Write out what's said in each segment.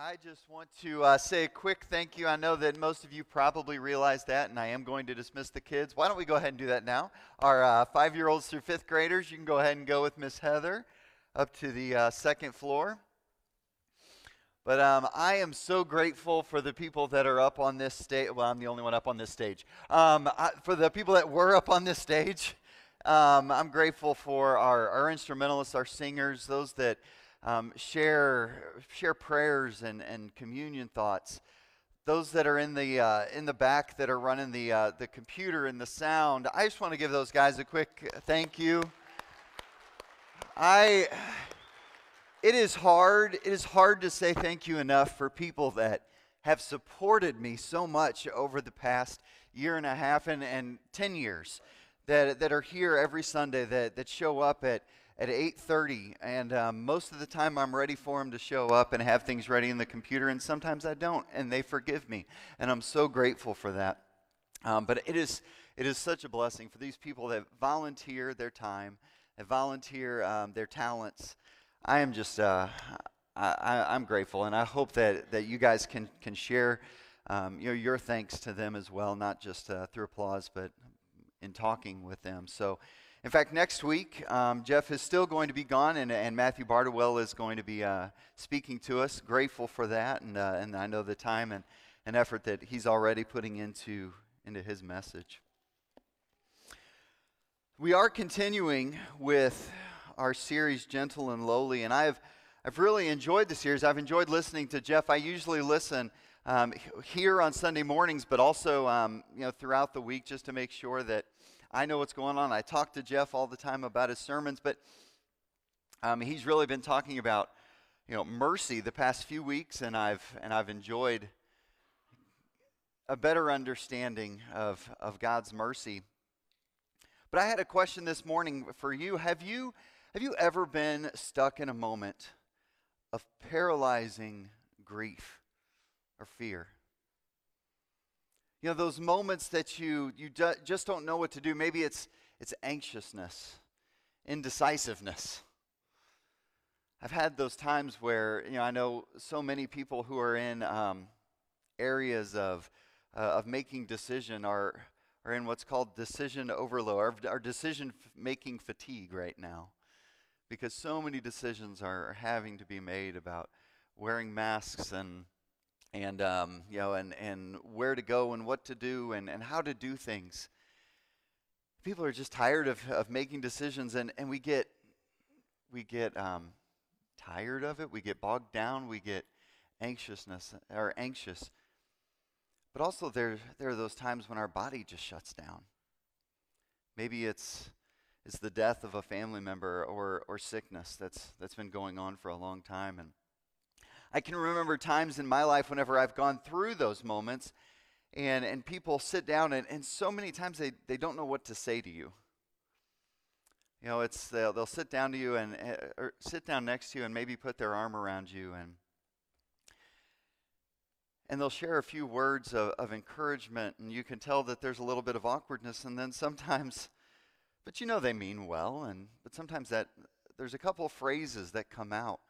I just want to uh, say a quick thank you. I know that most of you probably realize that, and I am going to dismiss the kids. Why don't we go ahead and do that now? Our uh, five year olds through fifth graders, you can go ahead and go with Miss Heather up to the uh, second floor. But um, I am so grateful for the people that are up on this stage. Well, I'm the only one up on this stage. Um, I, for the people that were up on this stage, um, I'm grateful for our, our instrumentalists, our singers, those that um, share share prayers and, and communion thoughts. Those that are in the uh, in the back that are running the uh, the computer and the sound. I just want to give those guys a quick thank you. I it is hard it is hard to say thank you enough for people that have supported me so much over the past year and a half and, and 10 years that, that are here every Sunday that, that show up at at 8.30 and um, most of the time i'm ready for them to show up and have things ready in the computer and sometimes i don't and they forgive me and i'm so grateful for that. Um, but it is it is such a blessing for these people that volunteer their time that volunteer um, their talents. I am just uh, I, am grateful and i hope that, that you guys can, can share um, you know, your thanks to them as well not just uh, through applause but in talking with them. So in fact, next week, um, Jeff is still going to be gone, and, and Matthew Bardwell is going to be uh, speaking to us. Grateful for that, and, uh, and I know the time and, and effort that he's already putting into, into his message. We are continuing with our series, Gentle and Lowly, and I've, I've really enjoyed the series. I've enjoyed listening to Jeff. I usually listen um, here on Sunday mornings, but also um, you know, throughout the week just to make sure that I know what's going on. I talk to Jeff all the time about his sermons, but um, he's really been talking about you know mercy the past few weeks, and I've and I've enjoyed a better understanding of of God's mercy. But I had a question this morning for you. Have you have you ever been stuck in a moment of paralyzing grief or fear? You know, those moments that you, you just don't know what to do. Maybe it's, it's anxiousness, indecisiveness. I've had those times where, you know, I know so many people who are in um, areas of, uh, of making decision are, are in what's called decision overload, our, our decision making fatigue right now. Because so many decisions are having to be made about wearing masks and and um, you know, and and where to go and what to do and and how to do things. People are just tired of of making decisions, and and we get we get um, tired of it. We get bogged down. We get anxiousness or anxious. But also there there are those times when our body just shuts down. Maybe it's it's the death of a family member or or sickness that's that's been going on for a long time and I can remember times in my life whenever I've gone through those moments and, and people sit down and, and so many times they, they don't know what to say to you. You know, it's they'll, they'll sit down to you and uh, or sit down next to you and maybe put their arm around you and and they'll share a few words of, of encouragement and you can tell that there's a little bit of awkwardness and then sometimes but you know they mean well and but sometimes that there's a couple of phrases that come out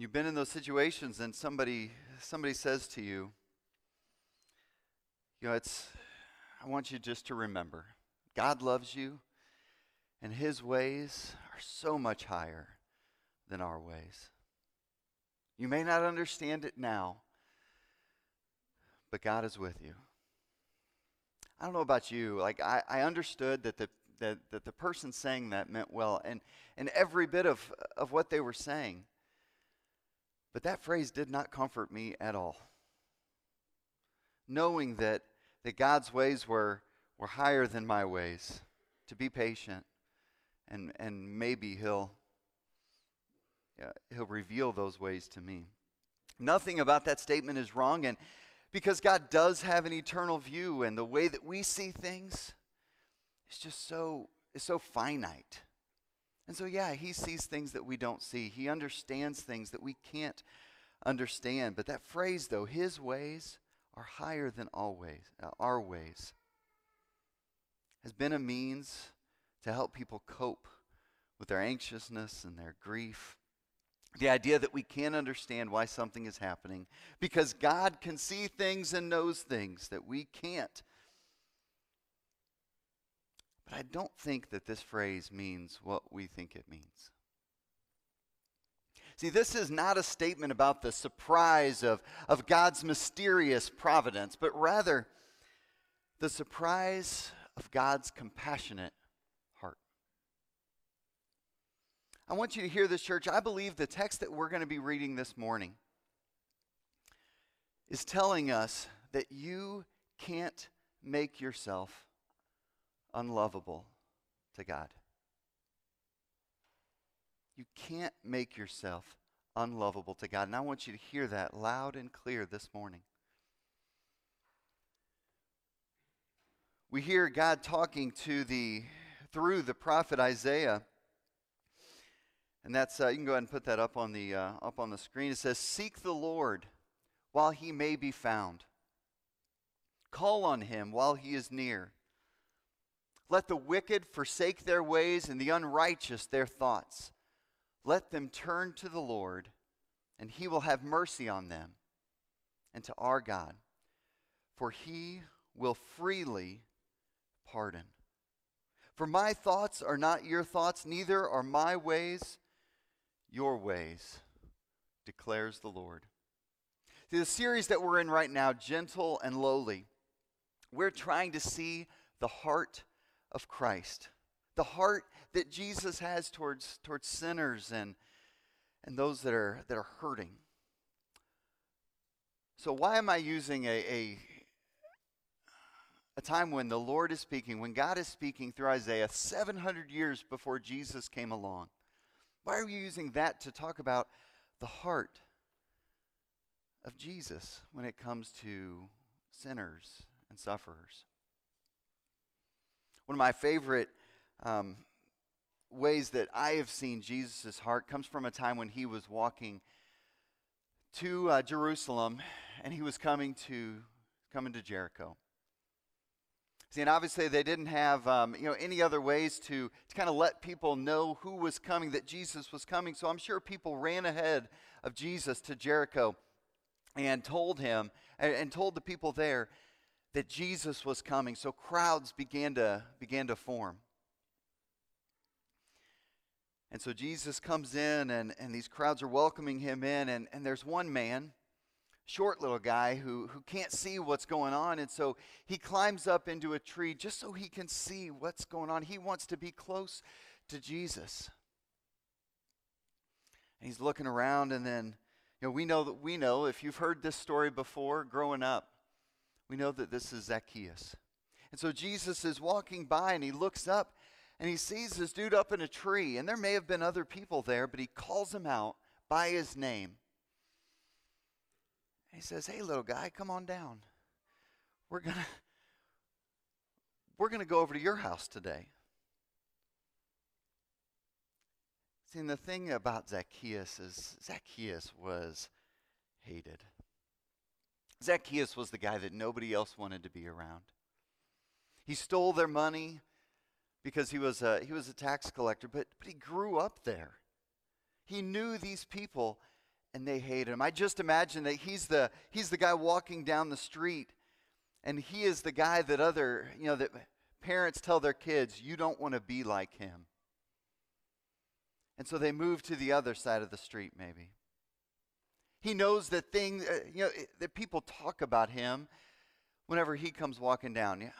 you've been in those situations and somebody somebody says to you you know it's i want you just to remember god loves you and his ways are so much higher than our ways. You may not understand it now but god is with you. I don't know about you like i, I understood that the that, that the person saying that meant well and and every bit of of what they were saying but that phrase did not comfort me at all. Knowing that, that God's ways were, were higher than my ways, to be patient, and, and maybe He'll, yeah, he'll reveal those ways to me. Nothing about that statement is wrong, and because God does have an eternal view, and the way that we see things is just so is so finite. And so, yeah, he sees things that we don't see. He understands things that we can't understand. But that phrase, though, his ways are higher than always, uh, our ways, has been a means to help people cope with their anxiousness and their grief The idea that we can't understand why something is happening because God can see things and knows things that we can't. But I don't think that this phrase means what we think it means. See, this is not a statement about the surprise of, of God's mysterious providence, but rather the surprise of God's compassionate heart. I want you to hear this, church. I believe the text that we're going to be reading this morning is telling us that you can't make yourself unlovable to God. You can't make yourself unlovable to God. And I want you to hear that loud and clear this morning. We hear God talking to the through the prophet Isaiah. And that's uh, you can go ahead and put that up on the uh, up on the screen. It says, "Seek the Lord while he may be found. Call on him while he is near. Let the wicked forsake their ways and the unrighteous their thoughts. Let them turn to the Lord, and he will have mercy on them, and to our God, for he will freely pardon. For my thoughts are not your thoughts, neither are my ways your ways, declares the Lord. See, the series that we're in right now, Gentle and Lowly, we're trying to see the heart of Christ, the heart that Jesus has towards, towards sinners and, and those that are, that are hurting. So, why am I using a, a, a time when the Lord is speaking, when God is speaking through Isaiah 700 years before Jesus came along? Why are we using that to talk about the heart of Jesus when it comes to sinners and sufferers? One of my favorite um, ways that I have seen Jesus' heart comes from a time when he was walking to uh, Jerusalem and he was coming to coming to Jericho. See, and obviously they didn't have um, you know any other ways to, to kind of let people know who was coming, that Jesus was coming. So I'm sure people ran ahead of Jesus to Jericho and told him and, and told the people there that Jesus was coming. So crowds began to, began to form. And so Jesus comes in, and, and these crowds are welcoming him in. And, and there's one man, short little guy, who, who can't see what's going on. And so he climbs up into a tree just so he can see what's going on. He wants to be close to Jesus. And he's looking around, and then, you know, we know that we know, if you've heard this story before growing up, we know that this is Zacchaeus. And so Jesus is walking by and he looks up and he sees this dude up in a tree. And there may have been other people there, but he calls him out by his name. And he says, Hey, little guy, come on down. We're going to. We're going to go over to your house today. See, and the thing about Zacchaeus is Zacchaeus was hated. Zacchaeus was the guy that nobody else wanted to be around. He stole their money because he was a, he was a tax collector, but, but he grew up there. He knew these people and they hated him. I just imagine that he's the, he's the guy walking down the street and he is the guy that other, you know, that parents tell their kids, you don't want to be like him. And so they move to the other side of the street, maybe. He knows that things, uh, you know, that people talk about him whenever he comes walking down. Yeah.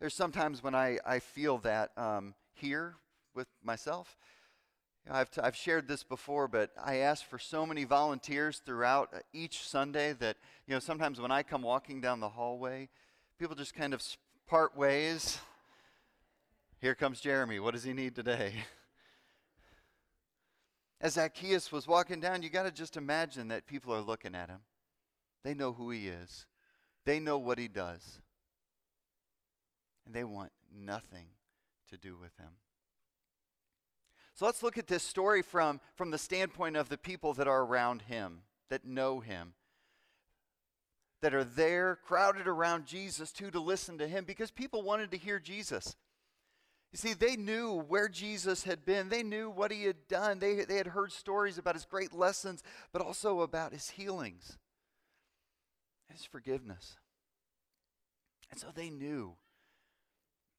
There's sometimes when I, I feel that um, here with myself. You know, I've, t- I've shared this before, but I ask for so many volunteers throughout uh, each Sunday that, you know, sometimes when I come walking down the hallway, people just kind of part ways. Here comes Jeremy. What does he need today? as Zacchaeus was walking down, you got to just imagine that people are looking at him. They know who he is, they know what he does, and they want nothing to do with him. So let's look at this story from, from the standpoint of the people that are around him, that know him, that are there, crowded around Jesus too, to listen to him, because people wanted to hear Jesus. You see, they knew where Jesus had been. They knew what he had done. They, they had heard stories about his great lessons, but also about his healings, his forgiveness. And so they knew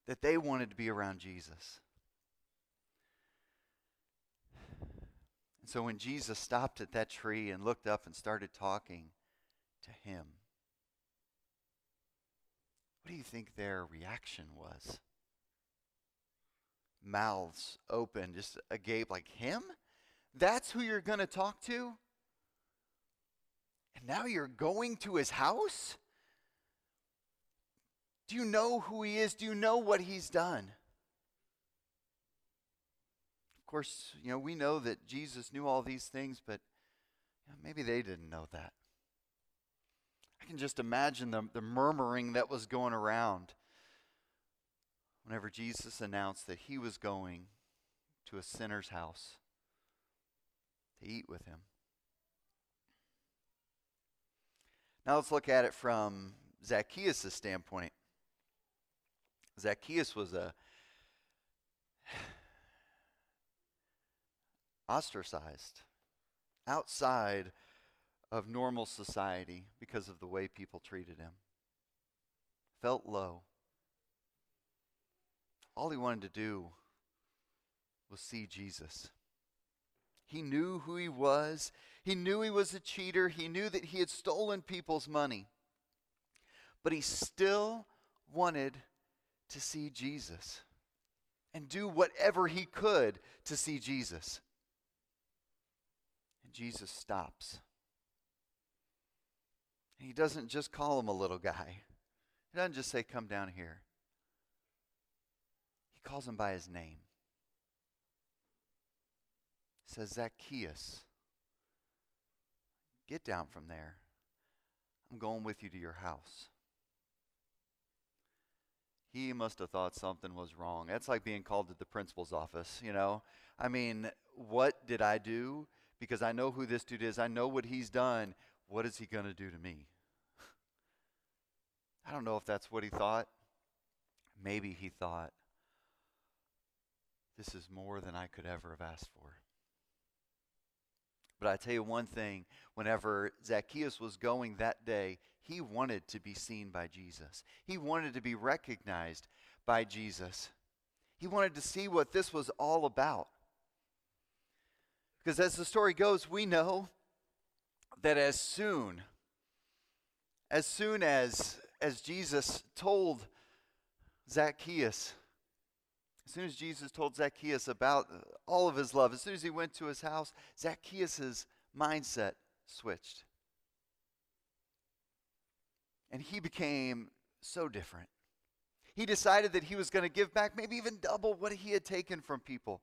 that they wanted to be around Jesus. And so when Jesus stopped at that tree and looked up and started talking to him, what do you think their reaction was? Mouths open, just agape, like, Him? That's who you're going to talk to? And now you're going to his house? Do you know who he is? Do you know what he's done? Of course, you know, we know that Jesus knew all these things, but you know, maybe they didn't know that. I can just imagine the, the murmuring that was going around whenever Jesus announced that he was going to a sinner's house to eat with him. Now let's look at it from Zacchaeus' standpoint. Zacchaeus was a ostracized outside of normal society because of the way people treated him. Felt low all he wanted to do was see Jesus. He knew who he was. He knew he was a cheater. He knew that he had stolen people's money. But he still wanted to see Jesus and do whatever he could to see Jesus. And Jesus stops. And he doesn't just call him a little guy, he doesn't just say, Come down here calls him by his name. He says, Zacchaeus, get down from there. I'm going with you to your house. He must have thought something was wrong. That's like being called to the principal's office, you know? I mean, what did I do? Because I know who this dude is, I know what he's done. What is he going to do to me? I don't know if that's what he thought. Maybe he thought, this is more than I could ever have asked for. But I tell you one thing whenever Zacchaeus was going that day, he wanted to be seen by Jesus, he wanted to be recognized by Jesus. He wanted to see what this was all about. Because as the story goes, we know that as soon as soon as as Jesus told Zacchaeus as soon as Jesus told Zacchaeus about uh, all of his love, as soon as he went to his house, Zacchaeus' mindset switched. And he became so different. He decided that he was going to give back maybe even double what he had taken from people.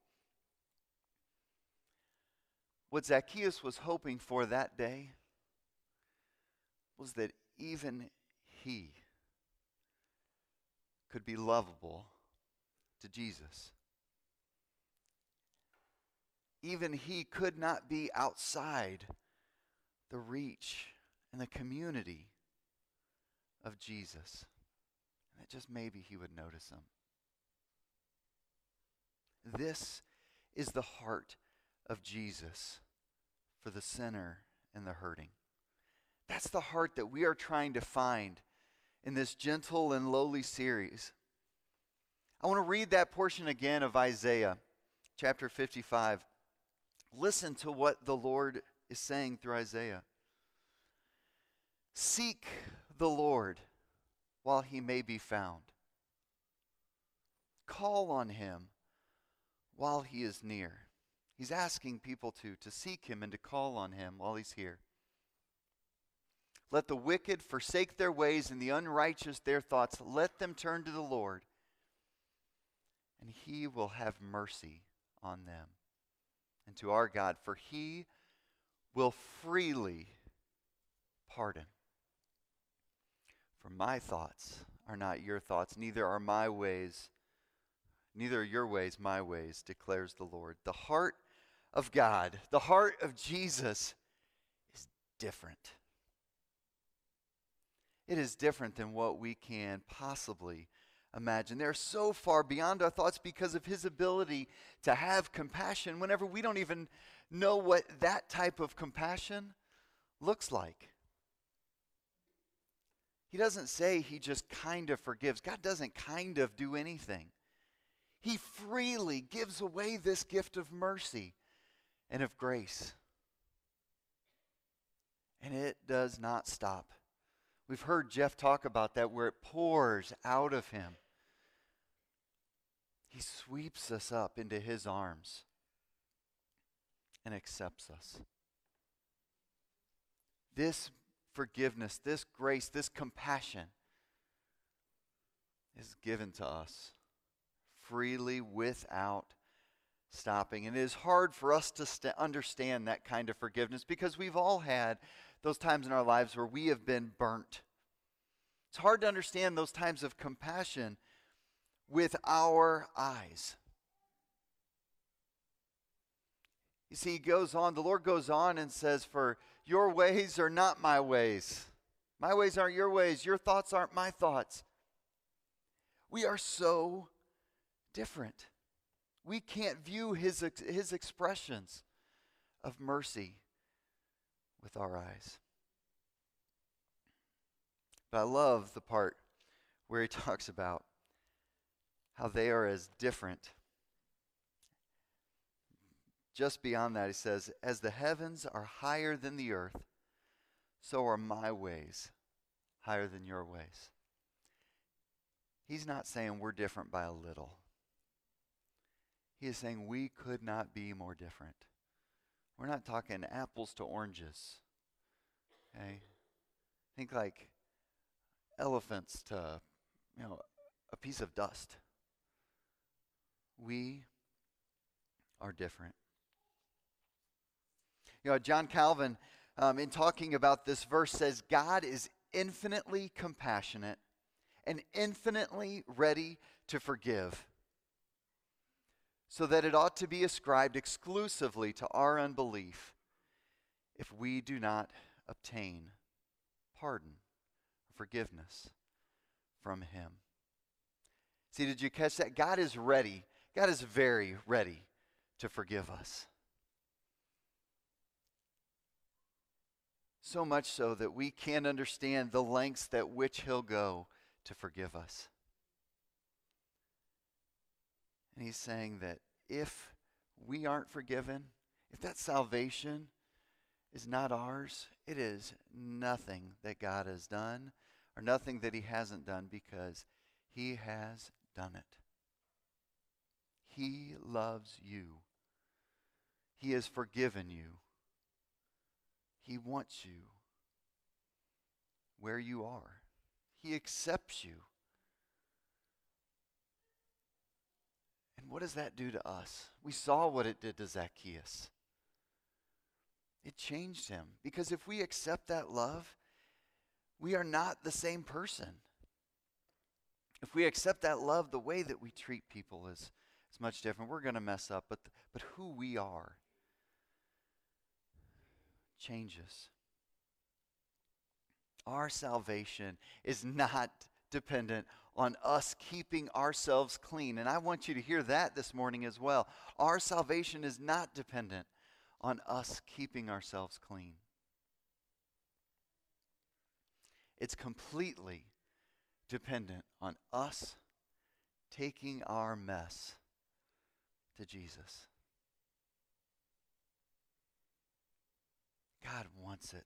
What Zacchaeus was hoping for that day was that even he could be lovable to Jesus. Even he could not be outside the reach and the community of Jesus. And that just maybe he would notice him. This is the heart of Jesus for the sinner and the hurting. That's the heart that we are trying to find in this gentle and lowly series. I want to read that portion again of Isaiah chapter 55. Listen to what the Lord is saying through Isaiah. Seek the Lord while he may be found. Call on him while he is near. He's asking people to, to seek him and to call on him while he's here. Let the wicked forsake their ways and the unrighteous their thoughts. Let them turn to the Lord and he will have mercy on them. And to our God, for he will freely pardon. For my thoughts are not your thoughts, neither are my ways, neither are your ways my ways, declares the Lord. The heart of God, the heart of Jesus, is different. It is different than what we can possibly imagine. They're so far beyond our thoughts because of his ability to have compassion whenever we don't even know what that type of compassion looks like. He doesn't say he just kind of forgives. God doesn't kind of do anything. He freely gives away this gift of mercy and of grace. And it does not stop. We've heard Jeff talk about that where it pours out of him. He sweeps us up into his arms and accepts us. This forgiveness, this grace, this compassion is given to us freely without stopping. And it is hard for us to st- understand that kind of forgiveness because we've all had those times in our lives where we have been burnt. It's hard to understand those times of compassion with our eyes. You see, he goes on, the Lord goes on and says, For your ways are not my ways. My ways aren't your ways. Your thoughts aren't my thoughts. We are so different. We can't view his, his expressions of mercy with our eyes. But I love the part where he talks about how they are as different just beyond that, he says, As the heavens are higher than the earth, so are my ways higher than your ways. He's not saying we're different by a little. He is saying we could not be more different. We're not talking apples to oranges. Okay? Think like elephants to, you know, a piece of dust. We are different. You know, John Calvin, um, in talking about this verse, says God is infinitely compassionate and infinitely ready to forgive, so that it ought to be ascribed exclusively to our unbelief if we do not obtain pardon, forgiveness from Him. See, did you catch that? God is ready. God is very ready to forgive us. So much so that we can't understand the lengths that which he'll go to forgive us. And he's saying that if we aren't forgiven, if that salvation is not ours, it is nothing that God has done or nothing that he hasn't done because he has done it. He loves you. He has forgiven you. He wants you where you are, He accepts you. And what does that do to us? We saw what it did to Zacchaeus. It changed him. Because if we accept that love, we are not the same person. If we accept that love, the way that we treat people is, is much different. We're going to mess up, but, but who we are changes. Our salvation is not dependent on us keeping ourselves clean. And I want you to hear that this morning as well. Our salvation is not dependent on us keeping ourselves clean, it's completely dependent on us taking our mess to Jesus. God wants it.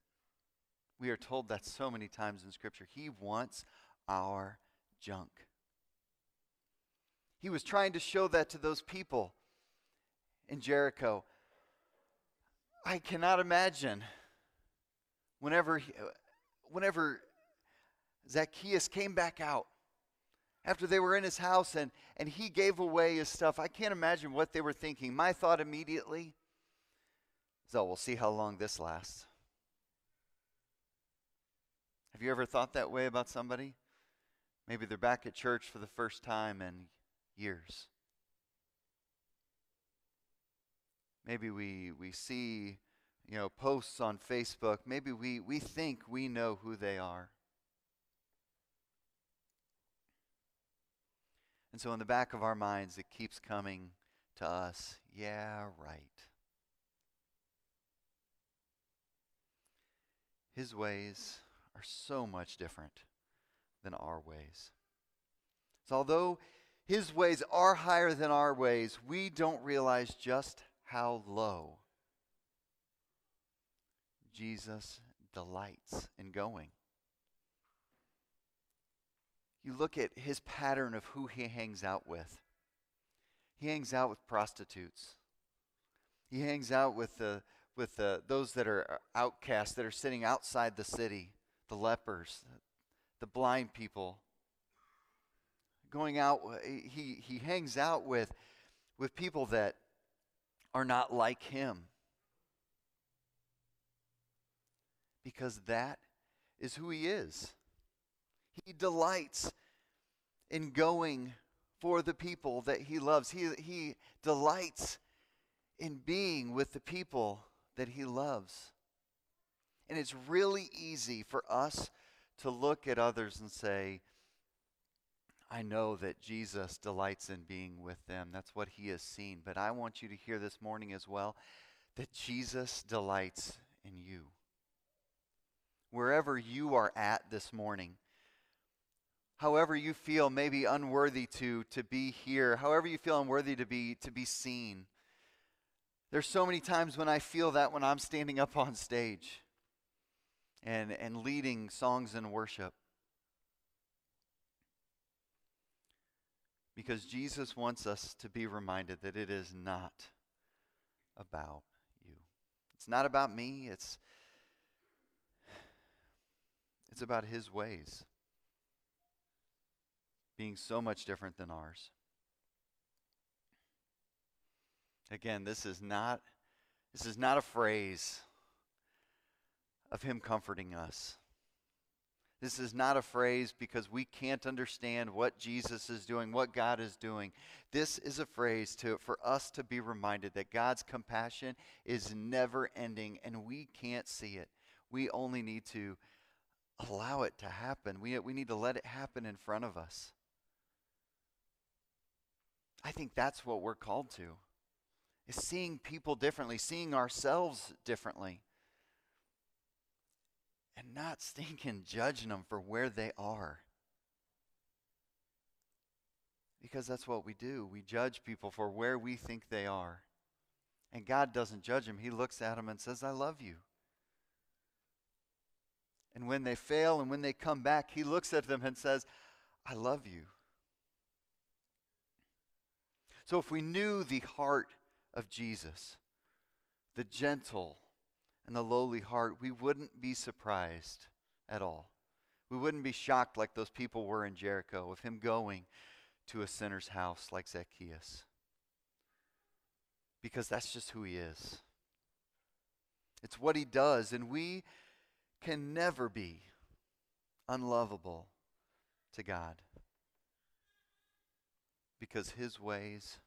We are told that so many times in Scripture. He wants our junk. He was trying to show that to those people in Jericho. I cannot imagine whenever, whenever Zacchaeus came back out after they were in his house and, and he gave away his stuff. I can't imagine what they were thinking. My thought immediately so we'll see how long this lasts. Have you ever thought that way about somebody? Maybe they're back at church for the first time in years. Maybe we, we see, you know, posts on Facebook. Maybe we, we think we know who they are. And so in the back of our minds, it keeps coming to us. Yeah, right. His ways are so much different than our ways. So, although His ways are higher than our ways, we don't realize just how low Jesus delights in going. You look at his pattern of who he hangs out with. He hangs out with prostitutes. He hangs out with the with the, those that are uh, outcasts that are sitting outside the city, the lepers, the blind people. Going out, uh, he, he hangs out with, with people that are not like him. Because that is who he is. He delights in going for the people that he loves. He, he delights in being with the people that he loves. And it's really easy for us to look at others and say, I know that Jesus delights in being with them. That's what he has seen. But I want you to hear this morning as well that Jesus delights in you. Wherever you are at this morning, however you feel maybe unworthy to, to be here, however you feel unworthy to be, to be seen, there's so many times when I feel that when I'm standing up on stage and, and leading songs in worship. Because Jesus wants us to be reminded that it is not about you. It's not about me, it's, it's about His ways being so much different than ours. Again, this is not this is not a phrase of him comforting us. This is not a phrase because we can't understand what Jesus is doing, what God is doing. This is a phrase to, for us to be reminded that God's compassion is never ending and we can't see it. We only need to allow it to happen. We, we need to let it happen in front of us. I think that's what we're called to is seeing people differently, seeing ourselves differently, and not stinking judging them for where they are. Because that's what we do. We judge people for where we think they are. And God doesn't judge them, He looks at them and says, I love you. And when they fail and when they come back, He looks at them and says, I love you. So if we knew the heart of Jesus, the gentle and the lowly heart, we wouldn't be surprised at all. We wouldn't be shocked like those people were in Jericho of him going to a sinner's house like Zacchaeus. Because that's just who he is. It's what he does, and we can never be unlovable to God because his ways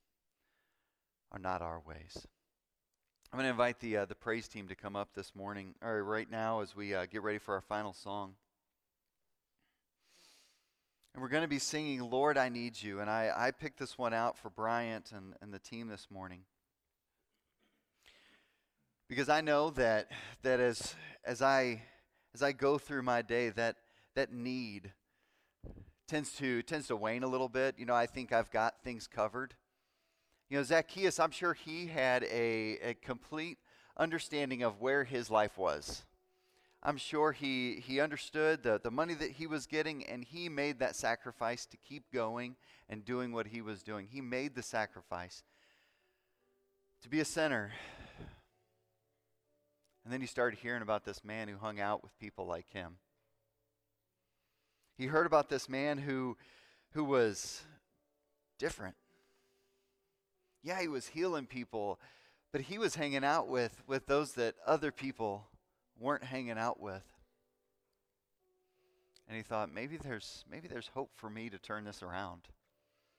are not our ways. I'm going to invite the uh, the praise team to come up this morning, or right now, as we uh, get ready for our final song. And we're going to be singing "Lord, I Need You," and I I picked this one out for Bryant and and the team this morning because I know that that as as I as I go through my day, that that need tends to tends to wane a little bit. You know, I think I've got things covered. You know, Zacchaeus, I'm sure he had a, a complete understanding of where his life was. I'm sure he, he understood the, the money that he was getting, and he made that sacrifice to keep going and doing what he was doing. He made the sacrifice to be a sinner. And then he started hearing about this man who hung out with people like him. He heard about this man who, who was different yeah, he was healing people, but he was hanging out with, with those that other people weren't hanging out with. And he thought, maybe there's maybe there's hope for me to turn this around.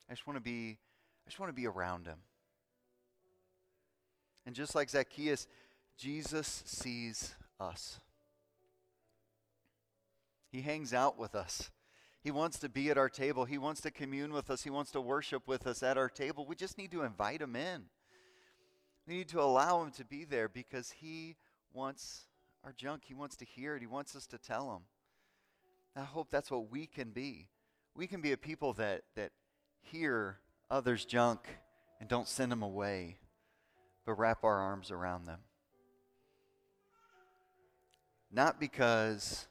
I just want to be I just want to be around him. And just like Zacchaeus, Jesus sees us. He hangs out with us. He wants to be at our table. He wants to commune with us. He wants to worship with us at our table. We just need to invite him in. We need to allow him to be there because he wants our junk. He wants to hear it. He wants us to tell him. I hope that's what we can be. We can be a people that, that hear others' junk and don't send them away, but wrap our arms around them. Not because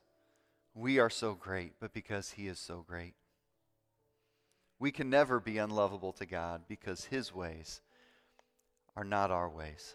we are so great, but because He is so great. We can never be unlovable to God because His ways are not our ways.